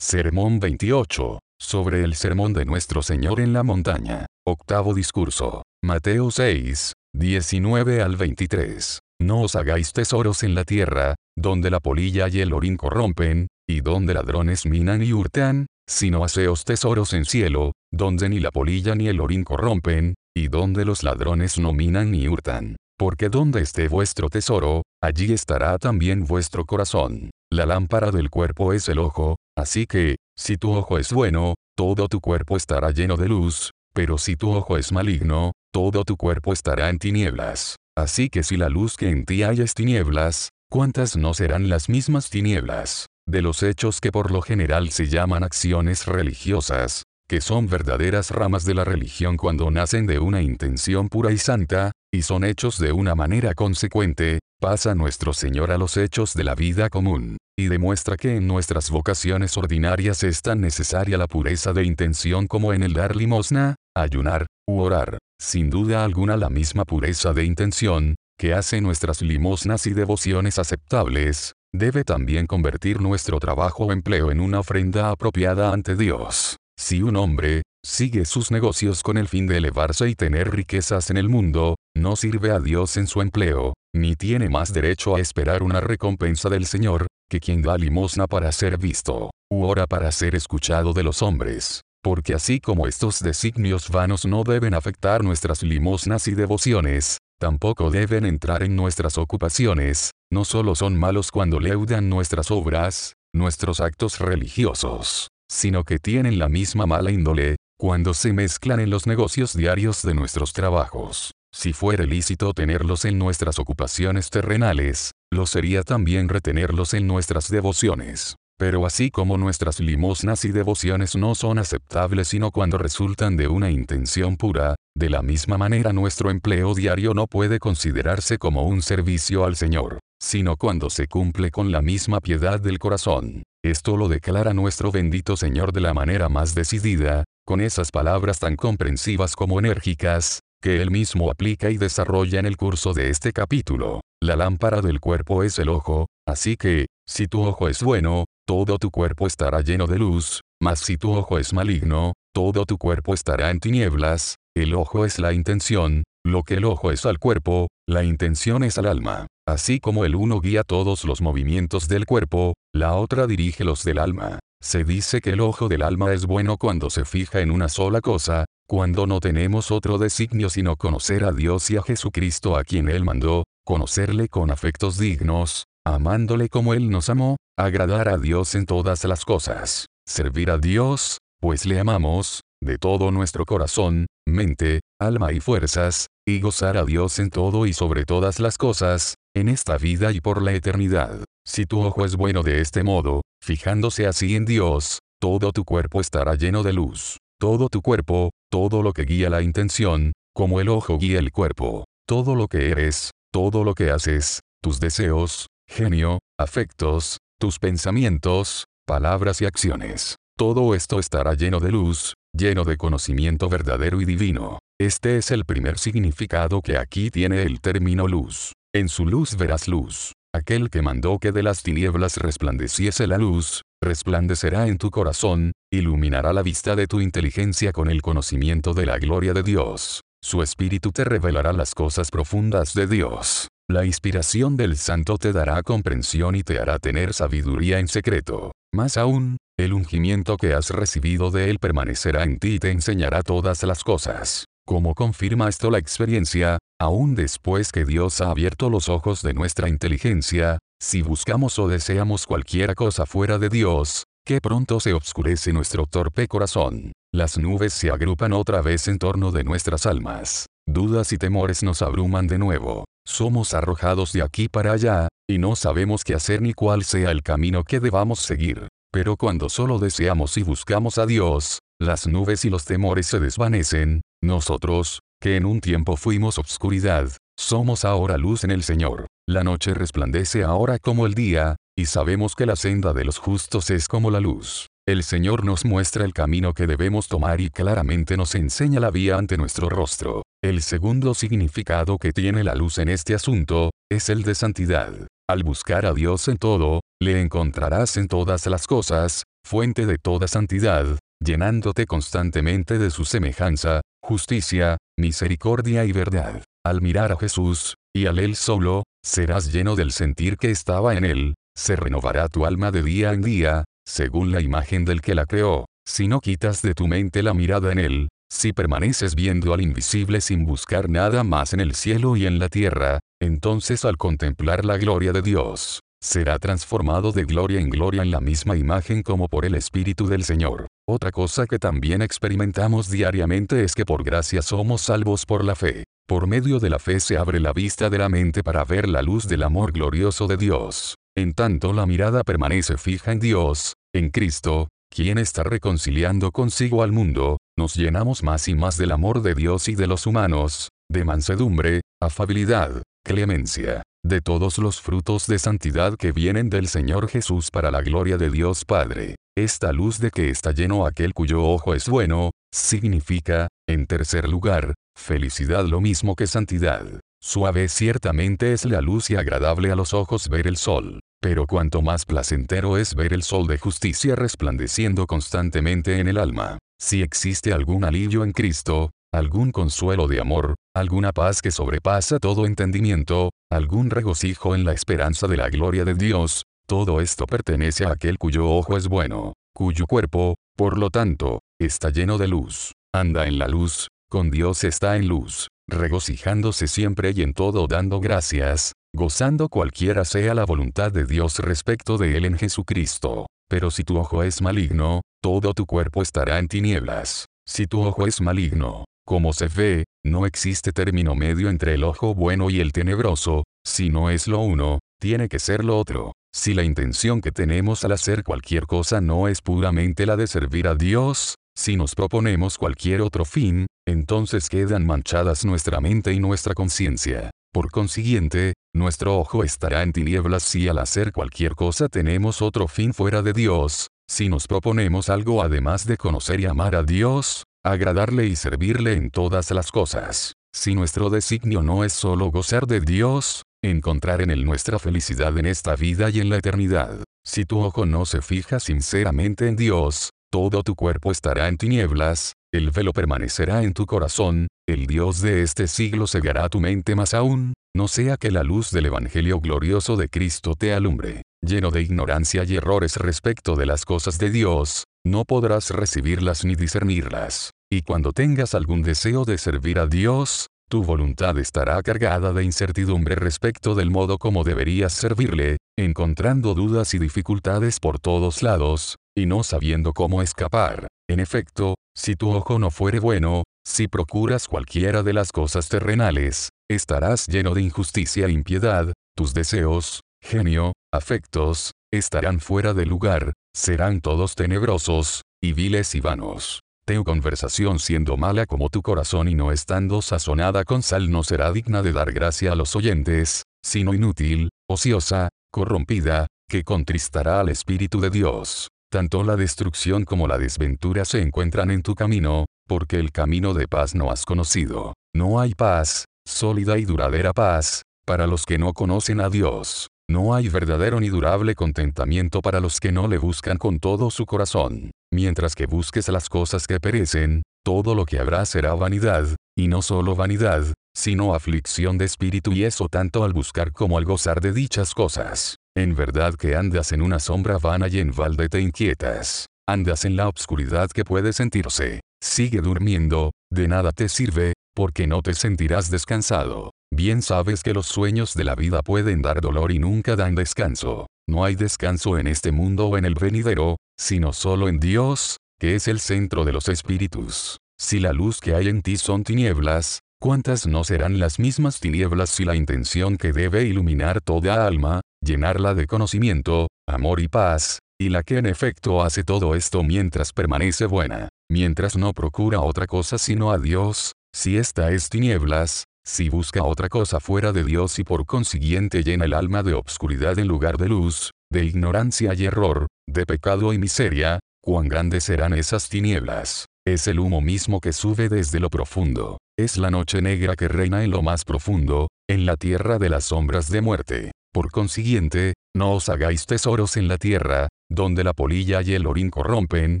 Sermón 28. Sobre el sermón de nuestro Señor en la montaña. Octavo discurso. Mateo 6, 19 al 23. No os hagáis tesoros en la tierra, donde la polilla y el orín corrompen, y donde ladrones minan y hurtan, sino haceos tesoros en cielo, donde ni la polilla ni el orín corrompen, y donde los ladrones no minan ni hurtan. Porque donde esté vuestro tesoro, allí estará también vuestro corazón. La lámpara del cuerpo es el ojo, así que, si tu ojo es bueno, todo tu cuerpo estará lleno de luz, pero si tu ojo es maligno, todo tu cuerpo estará en tinieblas. Así que si la luz que en ti hay es tinieblas, ¿cuántas no serán las mismas tinieblas? De los hechos que por lo general se llaman acciones religiosas, que son verdaderas ramas de la religión cuando nacen de una intención pura y santa, y son hechos de una manera consecuente, pasa nuestro Señor a los hechos de la vida común, y demuestra que en nuestras vocaciones ordinarias es tan necesaria la pureza de intención como en el dar limosna, ayunar, u orar. Sin duda alguna la misma pureza de intención, que hace nuestras limosnas y devociones aceptables, debe también convertir nuestro trabajo o empleo en una ofrenda apropiada ante Dios. Si un hombre, sigue sus negocios con el fin de elevarse y tener riquezas en el mundo, no sirve a Dios en su empleo, ni tiene más derecho a esperar una recompensa del Señor, que quien da limosna para ser visto, u ora para ser escuchado de los hombres. Porque así como estos designios vanos no deben afectar nuestras limosnas y devociones, tampoco deben entrar en nuestras ocupaciones, no solo son malos cuando leudan nuestras obras, nuestros actos religiosos, sino que tienen la misma mala índole, cuando se mezclan en los negocios diarios de nuestros trabajos. Si fuera lícito tenerlos en nuestras ocupaciones terrenales, lo sería también retenerlos en nuestras devociones. Pero así como nuestras limosnas y devociones no son aceptables sino cuando resultan de una intención pura, de la misma manera nuestro empleo diario no puede considerarse como un servicio al Señor, sino cuando se cumple con la misma piedad del corazón. Esto lo declara nuestro bendito Señor de la manera más decidida, con esas palabras tan comprensivas como enérgicas, que él mismo aplica y desarrolla en el curso de este capítulo. La lámpara del cuerpo es el ojo, así que, si tu ojo es bueno, todo tu cuerpo estará lleno de luz, mas si tu ojo es maligno, todo tu cuerpo estará en tinieblas, el ojo es la intención, lo que el ojo es al cuerpo, la intención es al alma. Así como el uno guía todos los movimientos del cuerpo, la otra dirige los del alma. Se dice que el ojo del alma es bueno cuando se fija en una sola cosa, cuando no tenemos otro designio sino conocer a Dios y a Jesucristo a quien Él mandó, conocerle con afectos dignos, amándole como Él nos amó, agradar a Dios en todas las cosas, servir a Dios, pues le amamos, de todo nuestro corazón, mente, alma y fuerzas, y gozar a Dios en todo y sobre todas las cosas, en esta vida y por la eternidad. Si tu ojo es bueno de este modo, fijándose así en Dios, todo tu cuerpo estará lleno de luz. Todo tu cuerpo, todo lo que guía la intención, como el ojo guía el cuerpo. Todo lo que eres, todo lo que haces, tus deseos, genio, afectos, tus pensamientos, palabras y acciones. Todo esto estará lleno de luz, lleno de conocimiento verdadero y divino. Este es el primer significado que aquí tiene el término luz. En su luz verás luz. Aquel que mandó que de las tinieblas resplandeciese la luz, resplandecerá en tu corazón, iluminará la vista de tu inteligencia con el conocimiento de la gloria de Dios. Su espíritu te revelará las cosas profundas de Dios. La inspiración del Santo te dará comprensión y te hará tener sabiduría en secreto. Más aún, el ungimiento que has recibido de Él permanecerá en ti y te enseñará todas las cosas. Como confirma esto la experiencia, aún después que Dios ha abierto los ojos de nuestra inteligencia, si buscamos o deseamos cualquier cosa fuera de Dios, que pronto se obscurece nuestro torpe corazón. Las nubes se agrupan otra vez en torno de nuestras almas. Dudas y temores nos abruman de nuevo. Somos arrojados de aquí para allá, y no sabemos qué hacer ni cuál sea el camino que debamos seguir. Pero cuando solo deseamos y buscamos a Dios, las nubes y los temores se desvanecen, nosotros, que en un tiempo fuimos obscuridad, somos ahora luz en el Señor. La noche resplandece ahora como el día, y sabemos que la senda de los justos es como la luz. El Señor nos muestra el camino que debemos tomar y claramente nos enseña la vía ante nuestro rostro. El segundo significado que tiene la luz en este asunto, es el de santidad. Al buscar a Dios en todo, le encontrarás en todas las cosas, fuente de toda santidad, llenándote constantemente de su semejanza, justicia, misericordia y verdad. Al mirar a Jesús, y al Él solo, serás lleno del sentir que estaba en Él, se renovará tu alma de día en día, según la imagen del que la creó. Si no quitas de tu mente la mirada en Él, si permaneces viendo al invisible sin buscar nada más en el cielo y en la tierra, entonces al contemplar la gloria de Dios, será transformado de gloria en gloria en la misma imagen como por el Espíritu del Señor. Otra cosa que también experimentamos diariamente es que por gracia somos salvos por la fe. Por medio de la fe se abre la vista de la mente para ver la luz del amor glorioso de Dios. En tanto la mirada permanece fija en Dios, en Cristo, quien está reconciliando consigo al mundo, nos llenamos más y más del amor de Dios y de los humanos, de mansedumbre, afabilidad, clemencia, de todos los frutos de santidad que vienen del Señor Jesús para la gloria de Dios Padre. Esta luz de que está lleno aquel cuyo ojo es bueno, significa, en tercer lugar, felicidad lo mismo que santidad. Suave ciertamente es la luz y agradable a los ojos ver el sol. Pero cuanto más placentero es ver el sol de justicia resplandeciendo constantemente en el alma. Si existe algún alivio en Cristo, algún consuelo de amor, alguna paz que sobrepasa todo entendimiento, algún regocijo en la esperanza de la gloria de Dios, todo esto pertenece a aquel cuyo ojo es bueno, cuyo cuerpo, por lo tanto, está lleno de luz. Anda en la luz, con Dios está en luz, regocijándose siempre y en todo dando gracias, gozando cualquiera sea la voluntad de Dios respecto de él en Jesucristo. Pero si tu ojo es maligno, todo tu cuerpo estará en tinieblas. Si tu ojo es maligno, como se ve, no existe término medio entre el ojo bueno y el tenebroso, si no es lo uno, tiene que ser lo otro. Si la intención que tenemos al hacer cualquier cosa no es puramente la de servir a Dios, si nos proponemos cualquier otro fin, entonces quedan manchadas nuestra mente y nuestra conciencia. Por consiguiente, nuestro ojo estará en tinieblas si al hacer cualquier cosa tenemos otro fin fuera de Dios, si nos proponemos algo además de conocer y amar a Dios, agradarle y servirle en todas las cosas. Si nuestro designio no es solo gozar de Dios, encontrar en Él nuestra felicidad en esta vida y en la eternidad. Si tu ojo no se fija sinceramente en Dios, todo tu cuerpo estará en tinieblas, el velo permanecerá en tu corazón, el Dios de este siglo cegará tu mente más aún, no sea que la luz del Evangelio glorioso de Cristo te alumbre. Lleno de ignorancia y errores respecto de las cosas de Dios, no podrás recibirlas ni discernirlas. Y cuando tengas algún deseo de servir a Dios, tu voluntad estará cargada de incertidumbre respecto del modo como deberías servirle, encontrando dudas y dificultades por todos lados, y no sabiendo cómo escapar. En efecto, si tu ojo no fuere bueno, si procuras cualquiera de las cosas terrenales, estarás lleno de injusticia e impiedad, tus deseos, genio, afectos, estarán fuera de lugar, serán todos tenebrosos, y viles y vanos. Tu conversación siendo mala como tu corazón y no estando sazonada con sal no será digna de dar gracia a los oyentes, sino inútil, ociosa, corrompida, que contristará al Espíritu de Dios. Tanto la destrucción como la desventura se encuentran en tu camino, porque el camino de paz no has conocido. No hay paz, sólida y duradera paz, para los que no conocen a Dios. No hay verdadero ni durable contentamiento para los que no le buscan con todo su corazón. Mientras que busques las cosas que perecen, todo lo que habrá será vanidad, y no solo vanidad, sino aflicción de espíritu y eso tanto al buscar como al gozar de dichas cosas. En verdad que andas en una sombra vana y en balde te inquietas. Andas en la obscuridad que puede sentirse. Sigue durmiendo, de nada te sirve, porque no te sentirás descansado. Bien sabes que los sueños de la vida pueden dar dolor y nunca dan descanso. No hay descanso en este mundo o en el venidero, sino solo en Dios, que es el centro de los espíritus. Si la luz que hay en ti son tinieblas, ¿cuántas no serán las mismas tinieblas si la intención que debe iluminar toda alma, llenarla de conocimiento, amor y paz, y la que en efecto hace todo esto mientras permanece buena, mientras no procura otra cosa sino a Dios, si esta es tinieblas, si busca otra cosa fuera de Dios y por consiguiente llena el alma de obscuridad en lugar de luz, de ignorancia y error, de pecado y miseria, cuán grandes serán esas tinieblas. Es el humo mismo que sube desde lo profundo. Es la noche negra que reina en lo más profundo, en la tierra de las sombras de muerte. Por consiguiente, no os hagáis tesoros en la tierra, donde la polilla y el orín corrompen,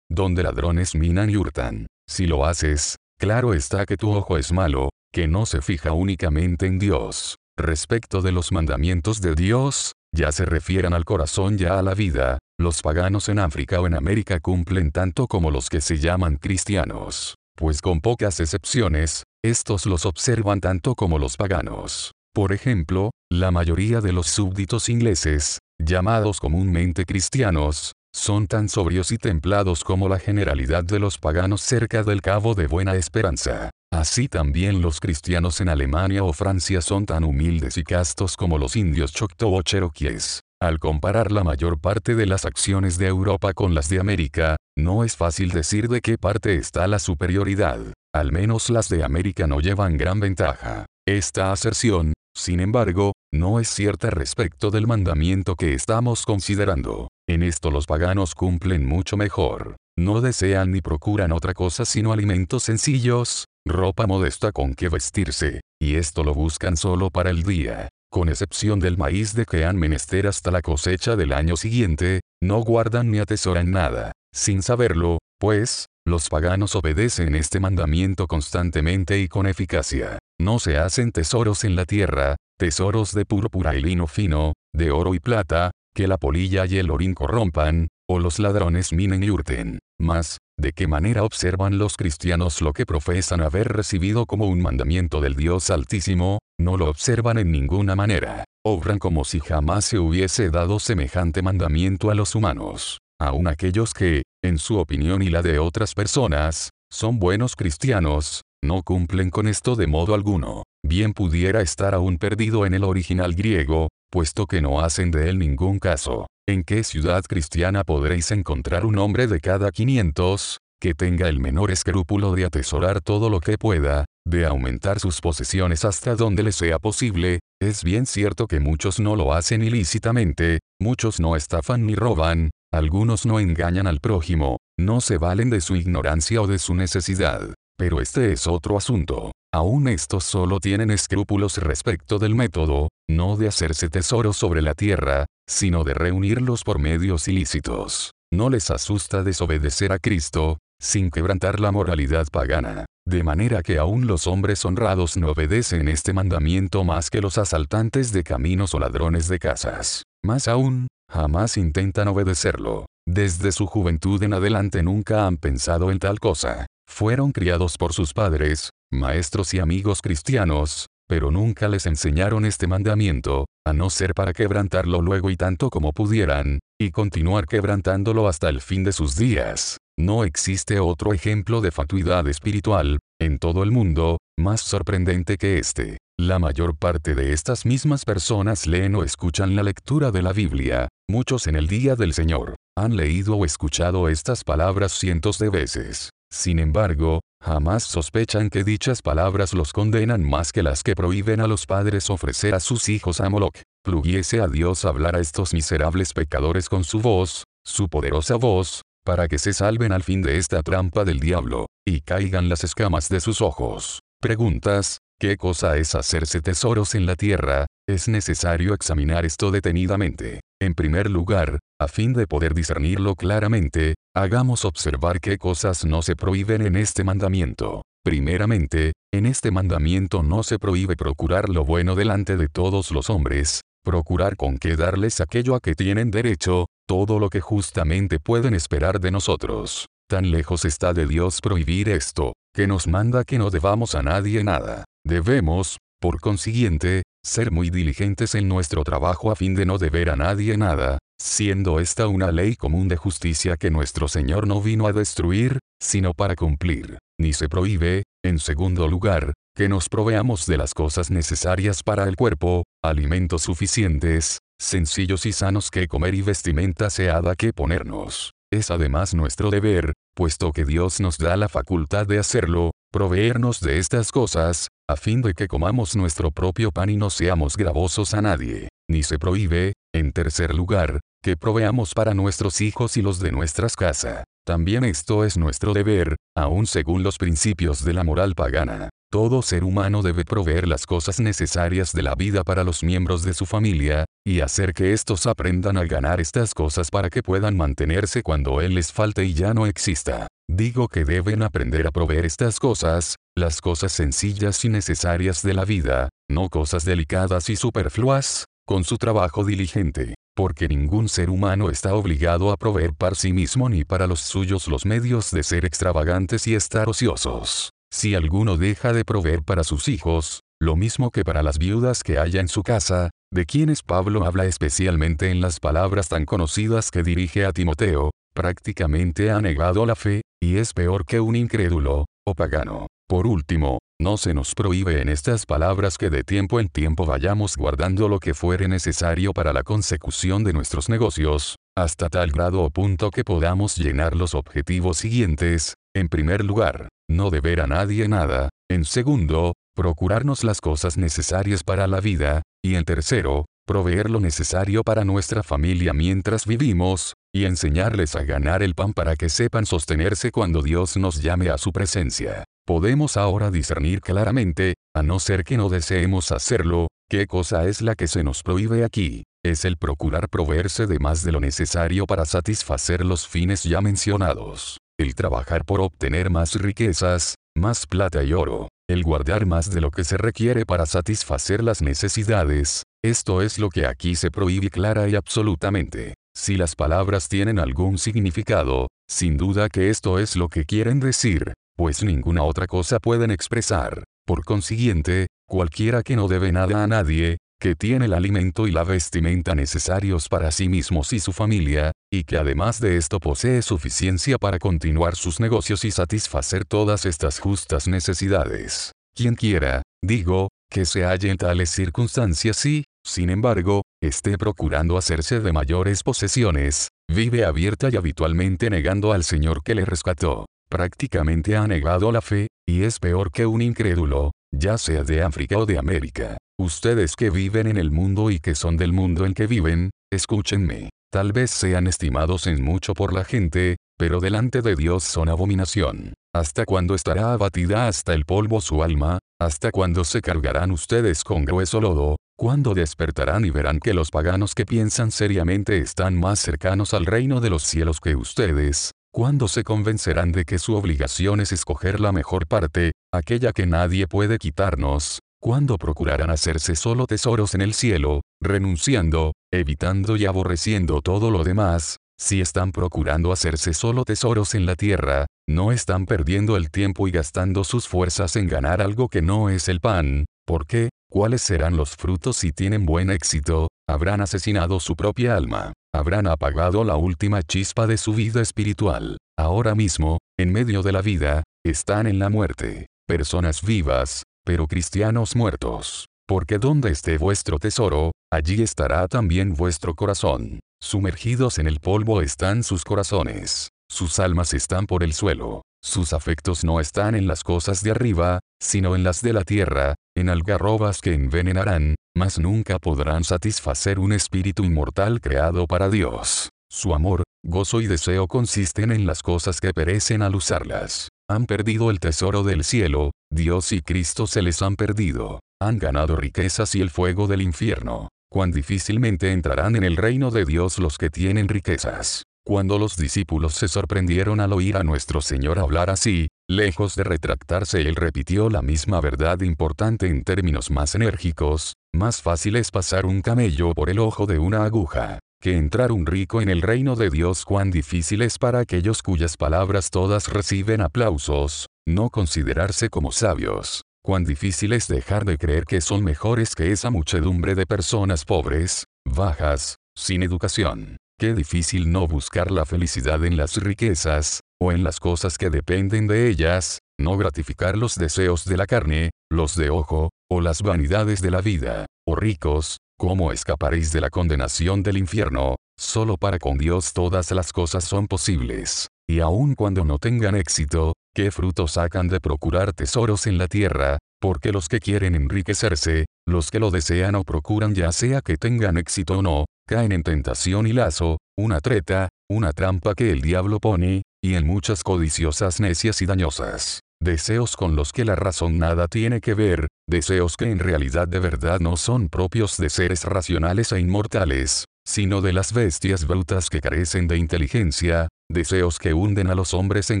donde ladrones minan y hurtan. Si lo haces, claro está que tu ojo es malo, que no se fija únicamente en Dios. Respecto de los mandamientos de Dios, ya se refieren al corazón ya a la vida, los paganos en África o en América cumplen tanto como los que se llaman cristianos, pues con pocas excepciones, estos los observan tanto como los paganos. Por ejemplo, la mayoría de los súbditos ingleses, llamados comúnmente cristianos, son tan sobrios y templados como la generalidad de los paganos cerca del Cabo de Buena Esperanza. Así también los cristianos en Alemania o Francia son tan humildes y castos como los indios choctaw o cherokees. Al comparar la mayor parte de las acciones de Europa con las de América, no es fácil decir de qué parte está la superioridad. Al menos las de América no llevan gran ventaja. Esta aserción, sin embargo, no es cierta respecto del mandamiento que estamos considerando. En esto los paganos cumplen mucho mejor. No desean ni procuran otra cosa sino alimentos sencillos, ropa modesta con que vestirse, y esto lo buscan solo para el día. Con excepción del maíz de que han menester hasta la cosecha del año siguiente, no guardan ni atesoran nada. Sin saberlo, pues, los paganos obedecen este mandamiento constantemente y con eficacia. No se hacen tesoros en la tierra, tesoros de púrpura y lino fino, de oro y plata, que la polilla y el orín corrompan, o los ladrones minen y hurten. Mas, ¿de qué manera observan los cristianos lo que profesan haber recibido como un mandamiento del Dios Altísimo? No lo observan en ninguna manera. Obran como si jamás se hubiese dado semejante mandamiento a los humanos. Aun aquellos que, en su opinión y la de otras personas, son buenos cristianos, no cumplen con esto de modo alguno. Bien pudiera estar aún perdido en el original griego, puesto que no hacen de él ningún caso. ¿En qué ciudad cristiana podréis encontrar un hombre de cada 500, que tenga el menor escrúpulo de atesorar todo lo que pueda, de aumentar sus posesiones hasta donde le sea posible? Es bien cierto que muchos no lo hacen ilícitamente, muchos no estafan ni roban, algunos no engañan al prójimo, no se valen de su ignorancia o de su necesidad. Pero este es otro asunto. Aún estos solo tienen escrúpulos respecto del método, no de hacerse tesoros sobre la tierra, sino de reunirlos por medios ilícitos. No les asusta desobedecer a Cristo, sin quebrantar la moralidad pagana. De manera que aún los hombres honrados no obedecen este mandamiento más que los asaltantes de caminos o ladrones de casas. Más aún, jamás intentan obedecerlo. Desde su juventud en adelante nunca han pensado en tal cosa. Fueron criados por sus padres, maestros y amigos cristianos, pero nunca les enseñaron este mandamiento, a no ser para quebrantarlo luego y tanto como pudieran, y continuar quebrantándolo hasta el fin de sus días. No existe otro ejemplo de fatuidad espiritual, en todo el mundo, más sorprendente que este. La mayor parte de estas mismas personas leen o escuchan la lectura de la Biblia, muchos en el día del Señor, han leído o escuchado estas palabras cientos de veces. Sin embargo, jamás sospechan que dichas palabras los condenan más que las que prohíben a los padres ofrecer a sus hijos a Moloch. Pluguiese a Dios hablar a estos miserables pecadores con su voz, su poderosa voz, para que se salven al fin de esta trampa del diablo, y caigan las escamas de sus ojos. Preguntas, ¿qué cosa es hacerse tesoros en la tierra? Es necesario examinar esto detenidamente. En primer lugar, a fin de poder discernirlo claramente, hagamos observar qué cosas no se prohíben en este mandamiento. Primeramente, en este mandamiento no se prohíbe procurar lo bueno delante de todos los hombres, procurar con qué darles aquello a que tienen derecho, todo lo que justamente pueden esperar de nosotros. Tan lejos está de Dios prohibir esto, que nos manda que no debamos a nadie nada. Debemos, por consiguiente, ser muy diligentes en nuestro trabajo a fin de no deber a nadie nada, siendo esta una ley común de justicia que nuestro Señor no vino a destruir, sino para cumplir. Ni se prohíbe, en segundo lugar, que nos proveamos de las cosas necesarias para el cuerpo, alimentos suficientes, sencillos y sanos que comer y vestimenta seada que ponernos. Es además nuestro deber, puesto que Dios nos da la facultad de hacerlo, proveernos de estas cosas, a fin de que comamos nuestro propio pan y no seamos gravosos a nadie. Ni se prohíbe, en tercer lugar, que proveamos para nuestros hijos y los de nuestras casas. También esto es nuestro deber, aun según los principios de la moral pagana. todo ser humano debe proveer las cosas necesarias de la vida para los miembros de su familia, y hacer que estos aprendan a ganar estas cosas para que puedan mantenerse cuando él les falte y ya no exista. Digo que deben aprender a proveer estas cosas, las cosas sencillas y necesarias de la vida, no cosas delicadas y superfluas, con su trabajo diligente, porque ningún ser humano está obligado a proveer para sí mismo ni para los suyos los medios de ser extravagantes y estar ociosos. Si alguno deja de proveer para sus hijos, lo mismo que para las viudas que haya en su casa, de quienes Pablo habla especialmente en las palabras tan conocidas que dirige a Timoteo, prácticamente ha negado la fe, y es peor que un incrédulo, o pagano. Por último, no se nos prohíbe en estas palabras que de tiempo en tiempo vayamos guardando lo que fuere necesario para la consecución de nuestros negocios, hasta tal grado o punto que podamos llenar los objetivos siguientes, en primer lugar, no deber a nadie nada, en segundo, procurarnos las cosas necesarias para la vida, y en tercero, proveer lo necesario para nuestra familia mientras vivimos, y enseñarles a ganar el pan para que sepan sostenerse cuando Dios nos llame a su presencia. Podemos ahora discernir claramente, a no ser que no deseemos hacerlo, qué cosa es la que se nos prohíbe aquí. Es el procurar proveerse de más de lo necesario para satisfacer los fines ya mencionados. El trabajar por obtener más riquezas, más plata y oro. El guardar más de lo que se requiere para satisfacer las necesidades, esto es lo que aquí se prohíbe clara y absolutamente. Si las palabras tienen algún significado, sin duda que esto es lo que quieren decir, pues ninguna otra cosa pueden expresar. Por consiguiente, cualquiera que no debe nada a nadie, que tiene el alimento y la vestimenta necesarios para sí mismos y su familia, y que además de esto posee suficiencia para continuar sus negocios y satisfacer todas estas justas necesidades. Quien quiera, digo, que se halle en tales circunstancias y, sin embargo, esté procurando hacerse de mayores posesiones, vive abierta y habitualmente negando al Señor que le rescató. Prácticamente ha negado la fe, y es peor que un incrédulo, ya sea de África o de América. Ustedes que viven en el mundo y que son del mundo en que viven, escúchenme. Tal vez sean estimados en mucho por la gente, pero delante de Dios son abominación. ¿Hasta cuándo estará abatida hasta el polvo su alma? ¿Hasta cuándo se cargarán ustedes con grueso lodo? ¿Cuándo despertarán y verán que los paganos que piensan seriamente están más cercanos al reino de los cielos que ustedes? ¿Cuándo se convencerán de que su obligación es escoger la mejor parte, aquella que nadie puede quitarnos? ¿Cuándo procurarán hacerse solo tesoros en el cielo, renunciando, evitando y aborreciendo todo lo demás, si están procurando hacerse solo tesoros en la tierra, no están perdiendo el tiempo y gastando sus fuerzas en ganar algo que no es el pan, ¿por qué? ¿Cuáles serán los frutos si tienen buen éxito? Habrán asesinado su propia alma, habrán apagado la última chispa de su vida espiritual. Ahora mismo, en medio de la vida, están en la muerte. Personas vivas, pero cristianos muertos. Porque donde esté vuestro tesoro, allí estará también vuestro corazón. Sumergidos en el polvo están sus corazones. Sus almas están por el suelo. Sus afectos no están en las cosas de arriba, sino en las de la tierra, en algarrobas que envenenarán, mas nunca podrán satisfacer un espíritu inmortal creado para Dios. Su amor, gozo y deseo consisten en las cosas que perecen al usarlas. Han perdido el tesoro del cielo, Dios y Cristo se les han perdido. Han ganado riquezas y el fuego del infierno. Cuán difícilmente entrarán en el reino de Dios los que tienen riquezas. Cuando los discípulos se sorprendieron al oír a nuestro Señor hablar así, lejos de retractarse él repitió la misma verdad importante en términos más enérgicos, más fácil es pasar un camello por el ojo de una aguja, que entrar un rico en el reino de Dios cuán difícil es para aquellos cuyas palabras todas reciben aplausos, no considerarse como sabios. Cuán difícil es dejar de creer que son mejores que esa muchedumbre de personas pobres, bajas, sin educación. Qué difícil no buscar la felicidad en las riquezas, o en las cosas que dependen de ellas, no gratificar los deseos de la carne, los de ojo, o las vanidades de la vida, o ricos, ¿cómo escaparéis de la condenación del infierno? Solo para con Dios todas las cosas son posibles, y aun cuando no tengan éxito, ¿qué fruto sacan de procurar tesoros en la tierra? Porque los que quieren enriquecerse, los que lo desean o procuran ya sea que tengan éxito o no, caen en tentación y lazo, una treta, una trampa que el diablo pone, y en muchas codiciosas necias y dañosas. deseos con los que la razón nada tiene que ver, deseos que en realidad de verdad no son propios de seres racionales e inmortales, sino de las bestias brutas que carecen de inteligencia, deseos que hunden a los hombres en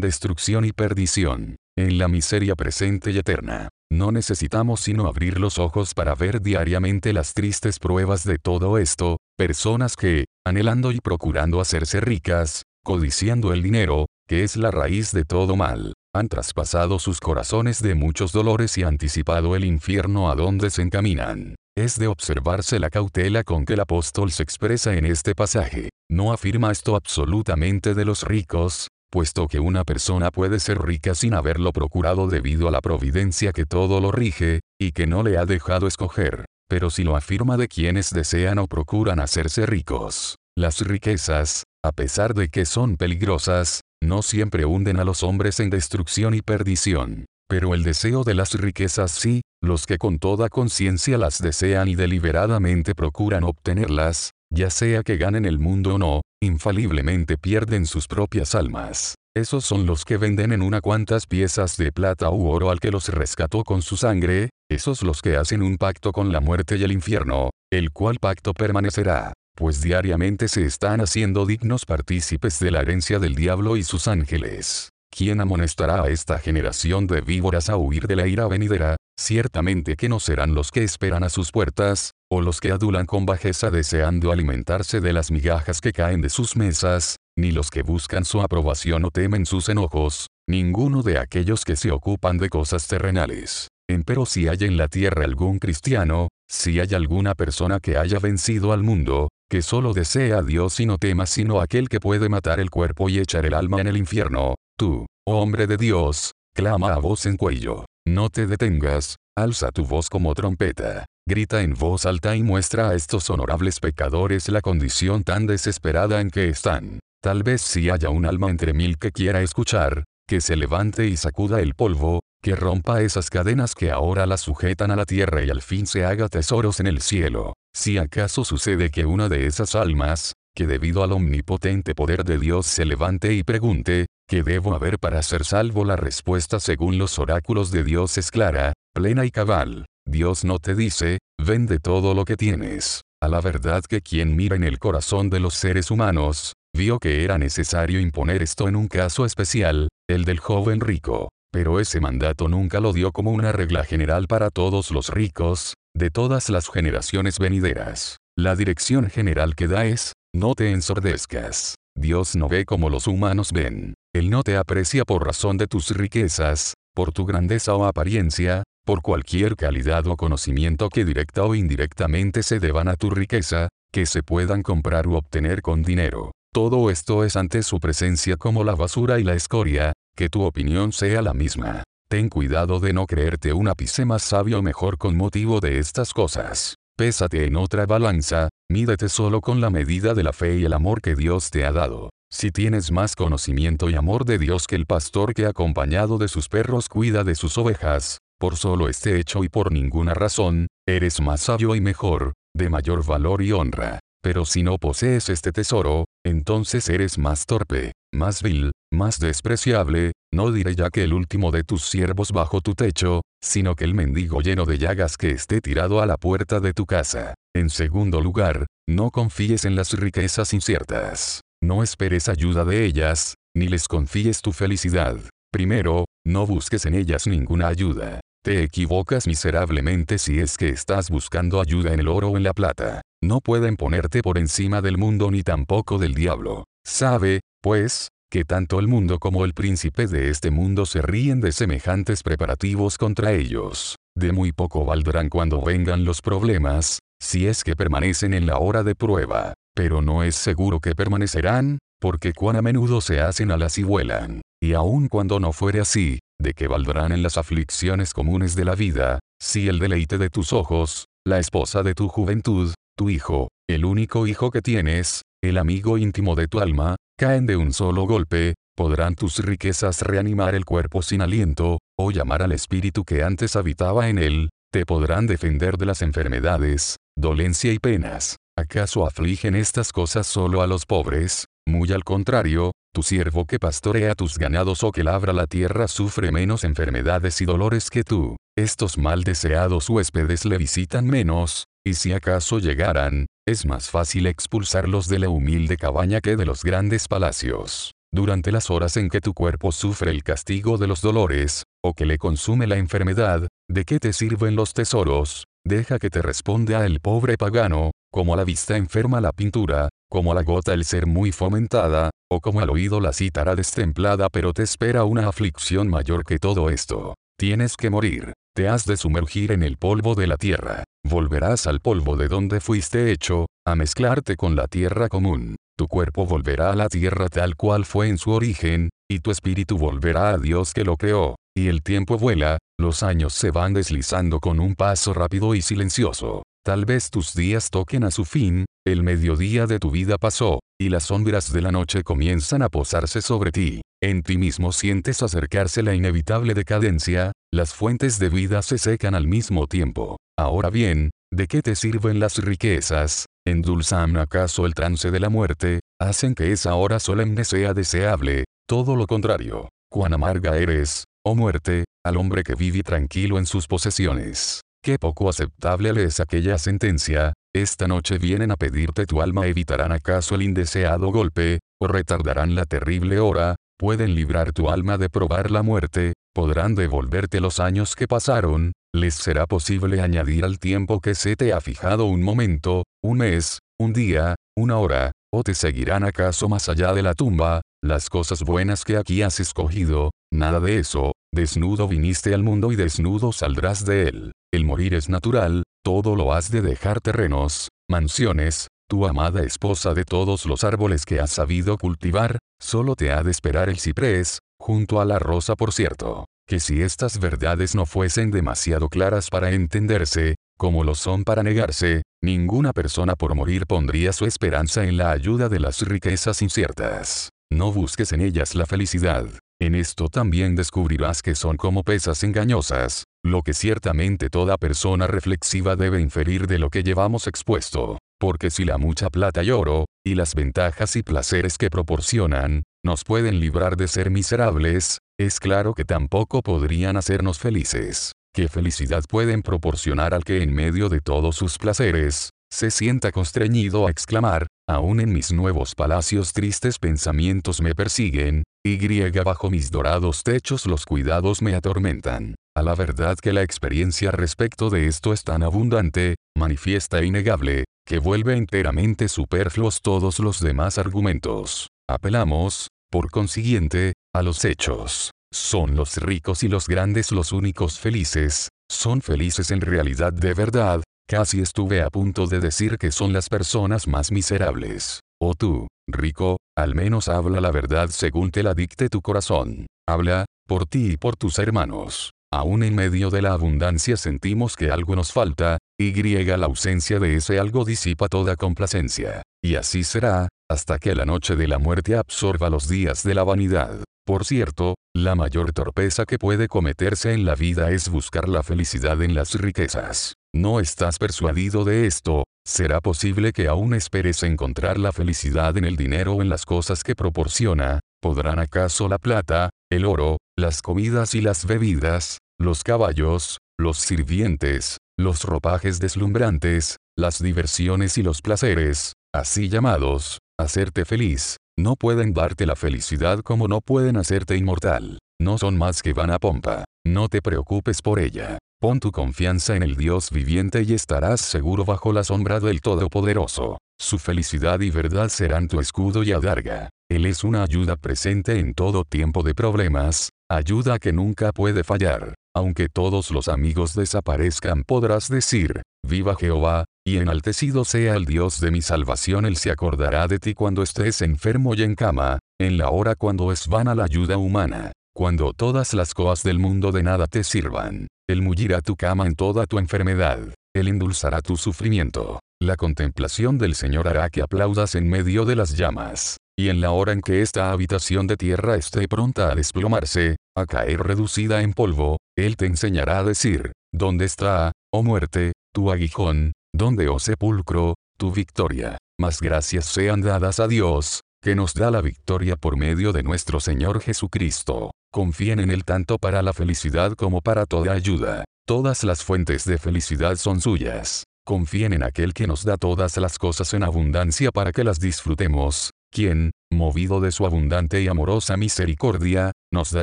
destrucción y perdición, en la miseria presente y eterna. No necesitamos sino abrir los ojos para ver diariamente las tristes pruebas de todo esto, personas que, anhelando y procurando hacerse ricas, codiciando el dinero, que es la raíz de todo mal, han traspasado sus corazones de muchos dolores y anticipado el infierno a donde se encaminan. Es de observarse la cautela con que el apóstol se expresa en este pasaje. No afirma esto absolutamente de los ricos, puesto que una persona puede ser rica sin haberlo procurado debido a la providencia que todo lo rige, y que no le ha dejado escoger, pero si lo afirma de quienes desean o procuran hacerse ricos. Las riquezas, a pesar de que son peligrosas, no siempre hunden a los hombres en destrucción y perdición. Pero el deseo de las riquezas sí, los que con toda conciencia las desean y deliberadamente procuran obtenerlas, ya sea que ganen el mundo o no, infaliblemente pierden sus propias almas. Esos son los que venden en una cuantas piezas de plata u oro al que los rescató con su sangre, esos los que hacen un pacto con la muerte y el infierno, el cual pacto permanecerá, pues diariamente se están haciendo dignos partícipes de la herencia del diablo y sus ángeles. ¿Quién amonestará a esta generación de víboras a huir de la ira venidera? Ciertamente que no serán los que esperan a sus puertas, o los que adulan con bajeza deseando alimentarse de las migajas que caen de sus mesas, ni los que buscan su aprobación o temen sus enojos, ninguno de aquellos que se ocupan de cosas terrenales. Empero si hay en la tierra algún cristiano, si hay alguna persona que haya vencido al mundo, que solo desea a Dios y no tema sino aquel que puede matar el cuerpo y echar el alma en el infierno, Tú, oh hombre de Dios, clama a voz en cuello. No te detengas, alza tu voz como trompeta. Grita en voz alta y muestra a estos honorables pecadores la condición tan desesperada en que están. Tal vez si haya un alma entre mil que quiera escuchar, que se levante y sacuda el polvo, que rompa esas cadenas que ahora la sujetan a la tierra y al fin se haga tesoros en el cielo. Si acaso sucede que una de esas almas, que debido al omnipotente poder de Dios se levante y pregunte, ¿qué debo haber para ser salvo? La respuesta según los oráculos de Dios es clara, plena y cabal. Dios no te dice, vende todo lo que tienes. A la verdad que quien mira en el corazón de los seres humanos, vio que era necesario imponer esto en un caso especial, el del joven rico. Pero ese mandato nunca lo dio como una regla general para todos los ricos, de todas las generaciones venideras. La dirección general que da es, no te ensordezcas. Dios no ve como los humanos ven. Él no te aprecia por razón de tus riquezas, por tu grandeza o apariencia, por cualquier calidad o conocimiento que directa o indirectamente se deban a tu riqueza, que se puedan comprar u obtener con dinero. Todo esto es ante su presencia como la basura y la escoria, que tu opinión sea la misma. Ten cuidado de no creerte un ápice más sabio o mejor con motivo de estas cosas. Pésate en otra balanza, mídete solo con la medida de la fe y el amor que Dios te ha dado. Si tienes más conocimiento y amor de Dios que el pastor que acompañado de sus perros cuida de sus ovejas, por solo este hecho y por ninguna razón, eres más sabio y mejor, de mayor valor y honra. Pero si no posees este tesoro, entonces eres más torpe, más vil, más despreciable, no diré ya que el último de tus siervos bajo tu techo, sino que el mendigo lleno de llagas que esté tirado a la puerta de tu casa. En segundo lugar, no confíes en las riquezas inciertas. No esperes ayuda de ellas, ni les confíes tu felicidad. Primero, no busques en ellas ninguna ayuda. Te equivocas miserablemente si es que estás buscando ayuda en el oro o en la plata. No pueden ponerte por encima del mundo ni tampoco del diablo. Sabe, pues, que tanto el mundo como el príncipe de este mundo se ríen de semejantes preparativos contra ellos. De muy poco valdrán cuando vengan los problemas, si es que permanecen en la hora de prueba. Pero no es seguro que permanecerán, porque cuán a menudo se hacen alas y vuelan. Y aun cuando no fuere así, de que valdrán en las aflicciones comunes de la vida, si el deleite de tus ojos, la esposa de tu juventud, tu hijo, el único hijo que tienes, el amigo íntimo de tu alma, caen de un solo golpe, podrán tus riquezas reanimar el cuerpo sin aliento, o llamar al espíritu que antes habitaba en él, te podrán defender de las enfermedades, dolencia y penas. ¿Acaso afligen estas cosas solo a los pobres? Muy al contrario, tu siervo que pastorea tus ganados o que labra la tierra sufre menos enfermedades y dolores que tú. Estos mal deseados huéspedes le visitan menos, y si acaso llegaran, es más fácil expulsarlos de la humilde cabaña que de los grandes palacios. Durante las horas en que tu cuerpo sufre el castigo de los dolores, o que le consume la enfermedad, ¿de qué te sirven los tesoros? Deja que te responda el pobre pagano, como a la vista enferma la pintura, como a la gota el ser muy fomentada, o como al oído la cítara destemplada pero te espera una aflicción mayor que todo esto. Tienes que morir, te has de sumergir en el polvo de la tierra, volverás al polvo de donde fuiste hecho, a mezclarte con la tierra común, tu cuerpo volverá a la tierra tal cual fue en su origen, y tu espíritu volverá a Dios que lo creó, y el tiempo vuela, los años se van deslizando con un paso rápido y silencioso. Tal vez tus días toquen a su fin, el mediodía de tu vida pasó, y las sombras de la noche comienzan a posarse sobre ti. En ti mismo sientes acercarse la inevitable decadencia, las fuentes de vida se secan al mismo tiempo. Ahora bien, ¿de qué te sirven las riquezas? ¿Endulzan acaso el trance de la muerte? ¿Hacen que esa hora solemne sea deseable? Todo lo contrario. Cuán amarga eres, oh muerte, al hombre que vive tranquilo en sus posesiones. Qué poco aceptable le es aquella sentencia, esta noche vienen a pedirte tu alma evitarán acaso el indeseado golpe, o retardarán la terrible hora, pueden librar tu alma de probar la muerte, podrán devolverte los años que pasaron, les será posible añadir al tiempo que se te ha fijado un momento, un mes, un día, una hora, o te seguirán acaso más allá de la tumba, las cosas buenas que aquí has escogido, nada de eso, desnudo viniste al mundo y desnudo saldrás de él. El morir es natural, todo lo has de dejar terrenos, mansiones, tu amada esposa de todos los árboles que has sabido cultivar, solo te ha de esperar el ciprés, junto a la rosa por cierto, que si estas verdades no fuesen demasiado claras para entenderse, como lo son para negarse, ninguna persona por morir pondría su esperanza en la ayuda de las riquezas inciertas. No busques en ellas la felicidad. En esto también descubrirás que son como pesas engañosas, lo que ciertamente toda persona reflexiva debe inferir de lo que llevamos expuesto. Porque si la mucha plata y oro, y las ventajas y placeres que proporcionan, nos pueden librar de ser miserables, es claro que tampoco podrían hacernos felices. ¿Qué felicidad pueden proporcionar al que en medio de todos sus placeres, se sienta constreñido a exclamar, aún en mis nuevos palacios tristes pensamientos me persiguen, y bajo mis dorados techos los cuidados me atormentan. A la verdad que la experiencia respecto de esto es tan abundante, manifiesta e innegable, que vuelve enteramente superfluos todos los demás argumentos. Apelamos, por consiguiente, a los hechos. Son los ricos y los grandes los únicos felices, son felices en realidad de verdad, casi estuve a punto de decir que son las personas más miserables. O tú, rico, al menos habla la verdad según te la dicte tu corazón. Habla, por ti y por tus hermanos. Aún en medio de la abundancia sentimos que algo nos falta, y la ausencia de ese algo disipa toda complacencia. Y así será, hasta que la noche de la muerte absorba los días de la vanidad. Por cierto, la mayor torpeza que puede cometerse en la vida es buscar la felicidad en las riquezas. ¿No estás persuadido de esto? ¿Será posible que aún esperes encontrar la felicidad en el dinero o en las cosas que proporciona? ¿Podrán acaso la plata, el oro, las comidas y las bebidas, los caballos, los sirvientes, los ropajes deslumbrantes, las diversiones y los placeres, así llamados, hacerte feliz? No pueden darte la felicidad como no pueden hacerte inmortal. No son más que vana pompa. No te preocupes por ella. Pon tu confianza en el Dios viviente y estarás seguro bajo la sombra del Todopoderoso. Su felicidad y verdad serán tu escudo y adarga. Él es una ayuda presente en todo tiempo de problemas, ayuda que nunca puede fallar. Aunque todos los amigos desaparezcan podrás decir, viva Jehová, y enaltecido sea el Dios de mi salvación. Él se acordará de ti cuando estés enfermo y en cama, en la hora cuando es vana la ayuda humana, cuando todas las cosas del mundo de nada te sirvan. Él mullirá tu cama en toda tu enfermedad. Él endulzará tu sufrimiento. La contemplación del Señor hará que aplaudas en medio de las llamas. Y en la hora en que esta habitación de tierra esté pronta a desplomarse, a caer reducida en polvo, Él te enseñará a decir, ¿dónde está, oh muerte, tu aguijón? ¿Dónde, oh sepulcro, tu victoria? Mas gracias sean dadas a Dios, que nos da la victoria por medio de nuestro Señor Jesucristo. Confíen en Él tanto para la felicidad como para toda ayuda. Todas las fuentes de felicidad son suyas. Confíen en aquel que nos da todas las cosas en abundancia para que las disfrutemos, quien, movido de su abundante y amorosa misericordia, nos da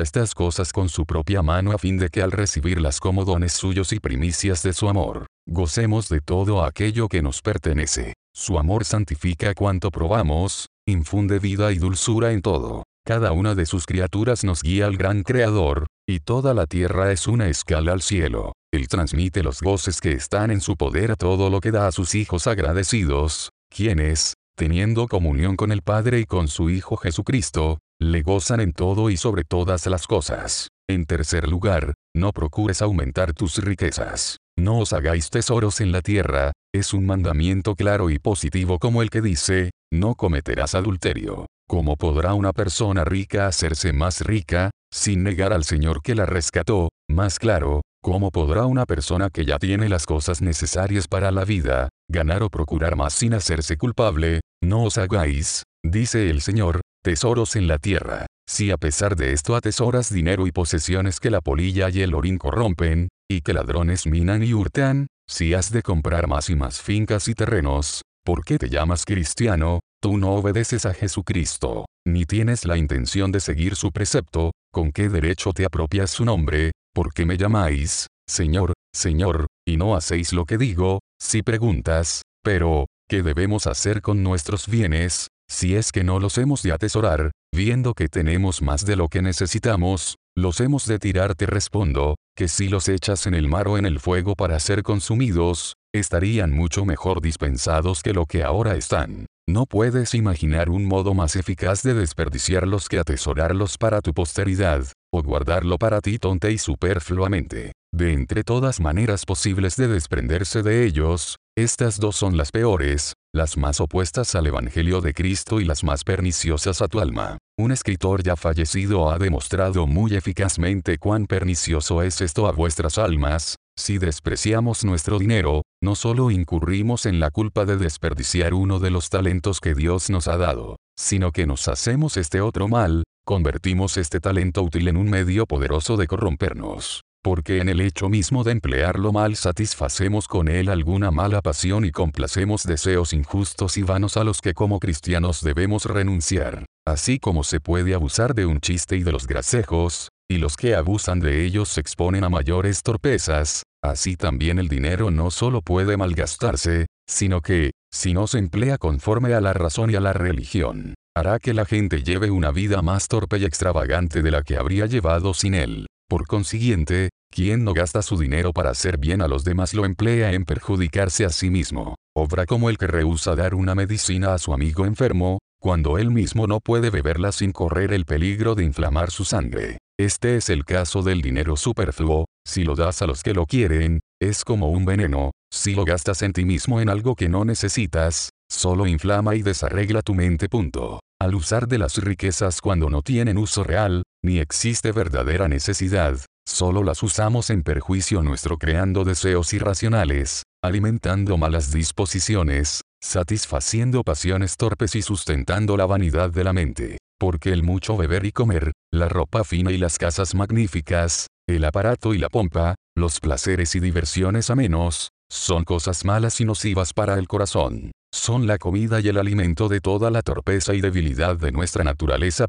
estas cosas con su propia mano a fin de que al recibirlas como dones suyos y primicias de su amor, gocemos de todo aquello que nos pertenece. Su amor santifica cuanto probamos, infunde vida y dulzura en todo. Cada una de sus criaturas nos guía al gran Creador, y toda la tierra es una escala al cielo. Él transmite los goces que están en su poder a todo lo que da a sus hijos agradecidos, quienes, teniendo comunión con el Padre y con su Hijo Jesucristo, le gozan en todo y sobre todas las cosas. En tercer lugar, no procures aumentar tus riquezas. No os hagáis tesoros en la tierra, es un mandamiento claro y positivo como el que dice, no cometerás adulterio. ¿Cómo podrá una persona rica hacerse más rica, sin negar al Señor que la rescató? Más claro, ¿cómo podrá una persona que ya tiene las cosas necesarias para la vida, ganar o procurar más sin hacerse culpable? No os hagáis, dice el Señor, tesoros en la tierra. Si a pesar de esto atesoras dinero y posesiones que la polilla y el orín corrompen, y que ladrones minan y hurtan, si has de comprar más y más fincas y terrenos, ¿por qué te llamas cristiano? Tú no obedeces a Jesucristo, ni tienes la intención de seguir su precepto, ¿con qué derecho te apropias su nombre? ¿Por qué me llamáis, Señor, Señor, y no hacéis lo que digo? Si preguntas, pero, ¿qué debemos hacer con nuestros bienes? Si es que no los hemos de atesorar, viendo que tenemos más de lo que necesitamos, los hemos de tirar te respondo, que si los echas en el mar o en el fuego para ser consumidos, estarían mucho mejor dispensados que lo que ahora están. No puedes imaginar un modo más eficaz de desperdiciarlos que atesorarlos para tu posteridad, o guardarlo para ti tonta y superfluamente. De entre todas maneras posibles de desprenderse de ellos, estas dos son las peores, las más opuestas al Evangelio de Cristo y las más perniciosas a tu alma. Un escritor ya fallecido ha demostrado muy eficazmente cuán pernicioso es esto a vuestras almas, si despreciamos nuestro dinero, no solo incurrimos en la culpa de desperdiciar uno de los talentos que Dios nos ha dado, sino que nos hacemos este otro mal, convertimos este talento útil en un medio poderoso de corrompernos porque en el hecho mismo de emplearlo mal satisfacemos con él alguna mala pasión y complacemos deseos injustos y vanos a los que como cristianos debemos renunciar. Así como se puede abusar de un chiste y de los grasejos, y los que abusan de ellos se exponen a mayores torpezas, así también el dinero no solo puede malgastarse, sino que, si no se emplea conforme a la razón y a la religión, hará que la gente lleve una vida más torpe y extravagante de la que habría llevado sin él. Por consiguiente, quien no gasta su dinero para hacer bien a los demás lo emplea en perjudicarse a sí mismo. Obra como el que rehúsa dar una medicina a su amigo enfermo, cuando él mismo no puede beberla sin correr el peligro de inflamar su sangre. Este es el caso del dinero superfluo, si lo das a los que lo quieren, es como un veneno, si lo gastas en ti mismo en algo que no necesitas, solo inflama y desarregla tu mente. Punto. Al usar de las riquezas cuando no tienen uso real, ni existe verdadera necesidad, solo las usamos en perjuicio nuestro creando deseos irracionales, alimentando malas disposiciones, satisfaciendo pasiones torpes y sustentando la vanidad de la mente. Porque el mucho beber y comer, la ropa fina y las casas magníficas, el aparato y la pompa, los placeres y diversiones a menos, son cosas malas y nocivas para el corazón. Son la comida y el alimento de toda la torpeza y debilidad de nuestra naturaleza.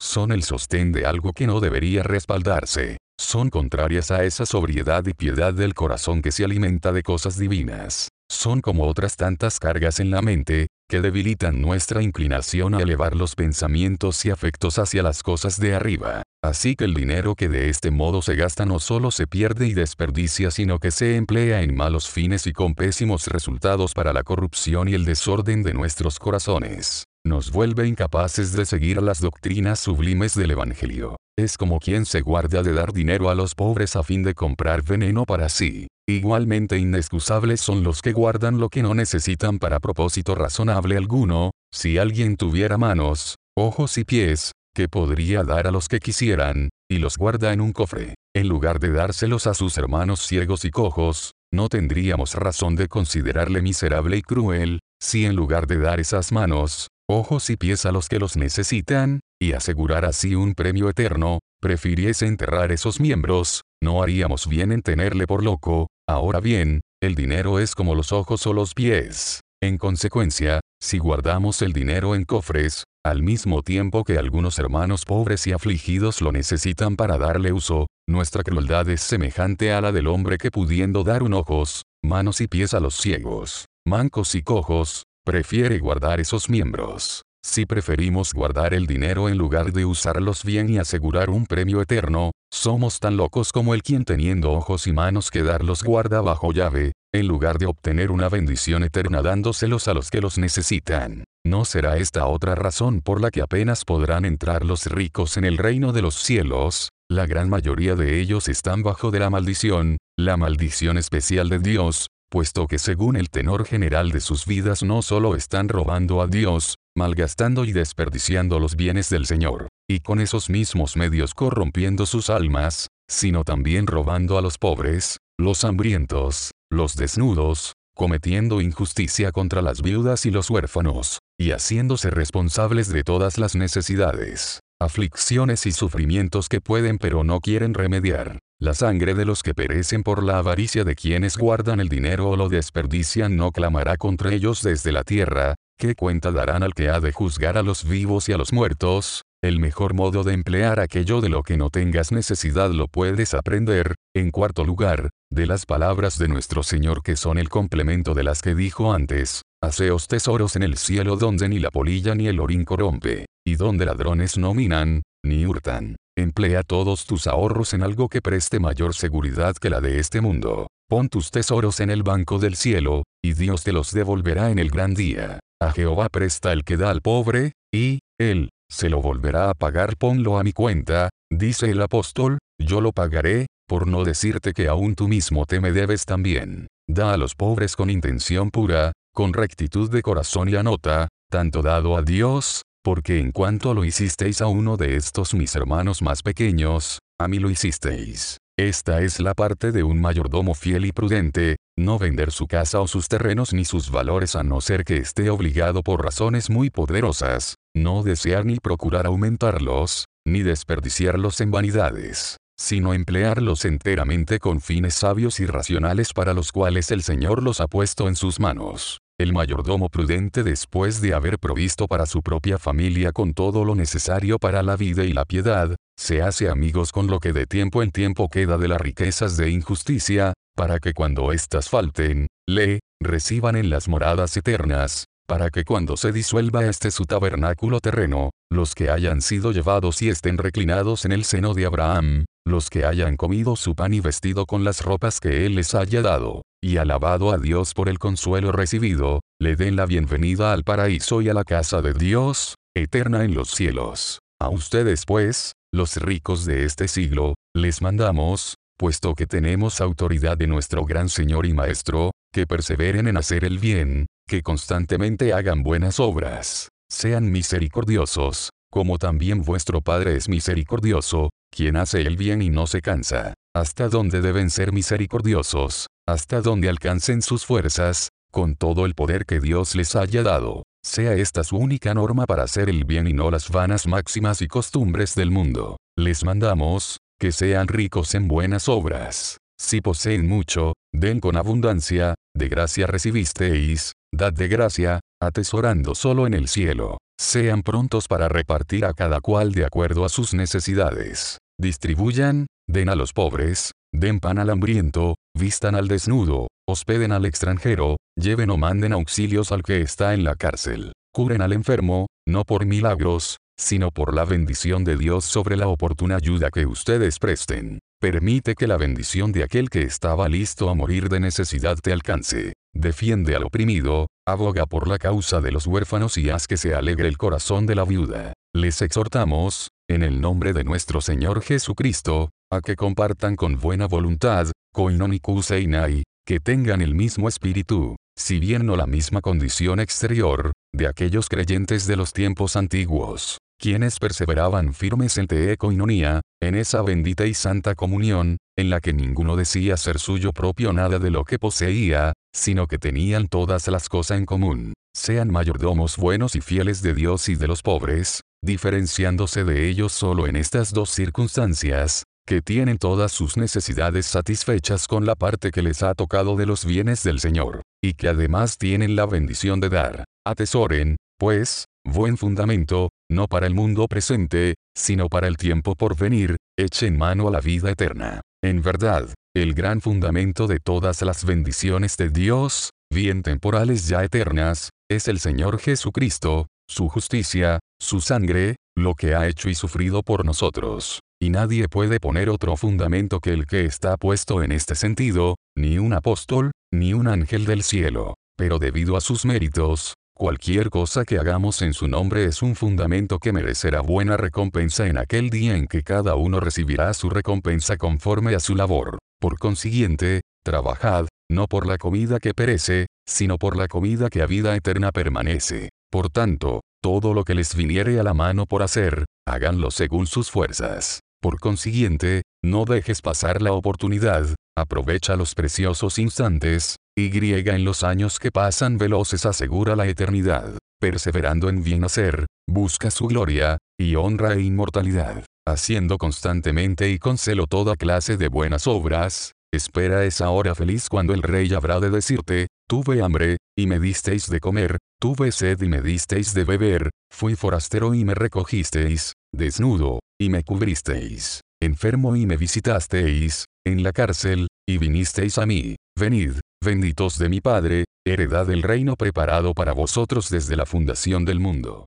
Son el sostén de algo que no debería respaldarse. Son contrarias a esa sobriedad y piedad del corazón que se alimenta de cosas divinas. Son como otras tantas cargas en la mente, que debilitan nuestra inclinación a elevar los pensamientos y afectos hacia las cosas de arriba. Así que el dinero que de este modo se gasta no solo se pierde y desperdicia, sino que se emplea en malos fines y con pésimos resultados para la corrupción y el desorden de nuestros corazones. Nos vuelve incapaces de seguir las doctrinas sublimes del Evangelio. Es como quien se guarda de dar dinero a los pobres a fin de comprar veneno para sí. Igualmente inexcusables son los que guardan lo que no necesitan para propósito razonable alguno, si alguien tuviera manos, ojos y pies, que podría dar a los que quisieran, y los guarda en un cofre, en lugar de dárselos a sus hermanos ciegos y cojos, no tendríamos razón de considerarle miserable y cruel, si en lugar de dar esas manos, ojos y pies a los que los necesitan, y asegurar así un premio eterno, prefiriese enterrar esos miembros, no haríamos bien en tenerle por loco, ahora bien, el dinero es como los ojos o los pies. En consecuencia, si guardamos el dinero en cofres, al mismo tiempo que algunos hermanos pobres y afligidos lo necesitan para darle uso, nuestra crueldad es semejante a la del hombre que pudiendo dar un ojos, manos y pies a los ciegos, mancos y cojos, prefiere guardar esos miembros. Si preferimos guardar el dinero en lugar de usarlos bien y asegurar un premio eterno, somos tan locos como el quien teniendo ojos y manos que darlos guarda bajo llave, en lugar de obtener una bendición eterna dándoselos a los que los necesitan. ¿No será esta otra razón por la que apenas podrán entrar los ricos en el reino de los cielos? La gran mayoría de ellos están bajo de la maldición, la maldición especial de Dios, puesto que según el tenor general de sus vidas no solo están robando a Dios, malgastando y desperdiciando los bienes del Señor, y con esos mismos medios corrompiendo sus almas, sino también robando a los pobres, los hambrientos, los desnudos, cometiendo injusticia contra las viudas y los huérfanos, y haciéndose responsables de todas las necesidades, aflicciones y sufrimientos que pueden pero no quieren remediar. La sangre de los que perecen por la avaricia de quienes guardan el dinero o lo desperdician no clamará contra ellos desde la tierra, ¿qué cuenta darán al que ha de juzgar a los vivos y a los muertos? El mejor modo de emplear aquello de lo que no tengas necesidad lo puedes aprender, en cuarto lugar, de las palabras de nuestro Señor que son el complemento de las que dijo antes, haceos tesoros en el cielo donde ni la polilla ni el orín corrompe, y donde ladrones no minan, ni hurtan. Emplea todos tus ahorros en algo que preste mayor seguridad que la de este mundo. Pon tus tesoros en el banco del cielo, y Dios te los devolverá en el gran día. A Jehová presta el que da al pobre, y, él, se lo volverá a pagar. Ponlo a mi cuenta, dice el apóstol, yo lo pagaré, por no decirte que aún tú mismo te me debes también. Da a los pobres con intención pura, con rectitud de corazón y anota, tanto dado a Dios, porque en cuanto lo hicisteis a uno de estos mis hermanos más pequeños, a mí lo hicisteis. Esta es la parte de un mayordomo fiel y prudente, no vender su casa o sus terrenos ni sus valores a no ser que esté obligado por razones muy poderosas, no desear ni procurar aumentarlos, ni desperdiciarlos en vanidades, sino emplearlos enteramente con fines sabios y racionales para los cuales el Señor los ha puesto en sus manos. El mayordomo prudente después de haber provisto para su propia familia con todo lo necesario para la vida y la piedad, se hace amigos con lo que de tiempo en tiempo queda de las riquezas de injusticia, para que cuando éstas falten, le, reciban en las moradas eternas, para que cuando se disuelva este su tabernáculo terreno, los que hayan sido llevados y estén reclinados en el seno de Abraham, los que hayan comido su pan y vestido con las ropas que él les haya dado, y alabado a Dios por el consuelo recibido, le den la bienvenida al paraíso y a la casa de Dios, eterna en los cielos. A ustedes pues, los ricos de este siglo, les mandamos, puesto que tenemos autoridad de nuestro gran Señor y Maestro, que perseveren en hacer el bien, que constantemente hagan buenas obras, sean misericordiosos, como también vuestro Padre es misericordioso, quien hace el bien y no se cansa, hasta donde deben ser misericordiosos, hasta donde alcancen sus fuerzas, con todo el poder que Dios les haya dado, sea esta su única norma para hacer el bien y no las vanas máximas y costumbres del mundo. Les mandamos, que sean ricos en buenas obras. Si poseen mucho, den con abundancia, de gracia recibisteis, dad de gracia, atesorando solo en el cielo. Sean prontos para repartir a cada cual de acuerdo a sus necesidades. Distribuyan, den a los pobres, den pan al hambriento, vistan al desnudo, hospeden al extranjero, lleven o manden auxilios al que está en la cárcel. Curen al enfermo, no por milagros, sino por la bendición de Dios sobre la oportuna ayuda que ustedes presten. Permite que la bendición de aquel que estaba listo a morir de necesidad te alcance. Defiende al oprimido, aboga por la causa de los huérfanos y haz que se alegre el corazón de la viuda. Les exhortamos, en el nombre de nuestro Señor Jesucristo, a que compartan con buena voluntad, koinonicus einai, que tengan el mismo espíritu, si bien no la misma condición exterior, de aquellos creyentes de los tiempos antiguos quienes perseveraban firmes en teecoinonía, en esa bendita y santa comunión, en la que ninguno decía ser suyo propio nada de lo que poseía, sino que tenían todas las cosas en común, sean mayordomos buenos y fieles de Dios y de los pobres, diferenciándose de ellos solo en estas dos circunstancias, que tienen todas sus necesidades satisfechas con la parte que les ha tocado de los bienes del Señor, y que además tienen la bendición de dar. Atesoren, pues, buen fundamento, no para el mundo presente, sino para el tiempo por venir, echen mano a la vida eterna. En verdad, el gran fundamento de todas las bendiciones de Dios, bien temporales ya eternas, es el Señor Jesucristo, su justicia, su sangre, lo que ha hecho y sufrido por nosotros. Y nadie puede poner otro fundamento que el que está puesto en este sentido, ni un apóstol, ni un ángel del cielo. Pero debido a sus méritos, Cualquier cosa que hagamos en su nombre es un fundamento que merecerá buena recompensa en aquel día en que cada uno recibirá su recompensa conforme a su labor. Por consiguiente, trabajad, no por la comida que perece, sino por la comida que a vida eterna permanece. Por tanto, todo lo que les viniere a la mano por hacer, háganlo según sus fuerzas. Por consiguiente, no dejes pasar la oportunidad, aprovecha los preciosos instantes, y en los años que pasan veloces asegura la eternidad. Perseverando en bien hacer, busca su gloria, y honra e inmortalidad. Haciendo constantemente y con celo toda clase de buenas obras, espera esa hora feliz cuando el rey habrá de decirte, tuve hambre, y me disteis de comer, tuve sed y me disteis de beber, fui forastero y me recogisteis, desnudo, y me cubristeis, enfermo y me visitasteis, en la cárcel, y vinisteis a mí. Venid, benditos de mi Padre, heredad del reino preparado para vosotros desde la fundación del mundo.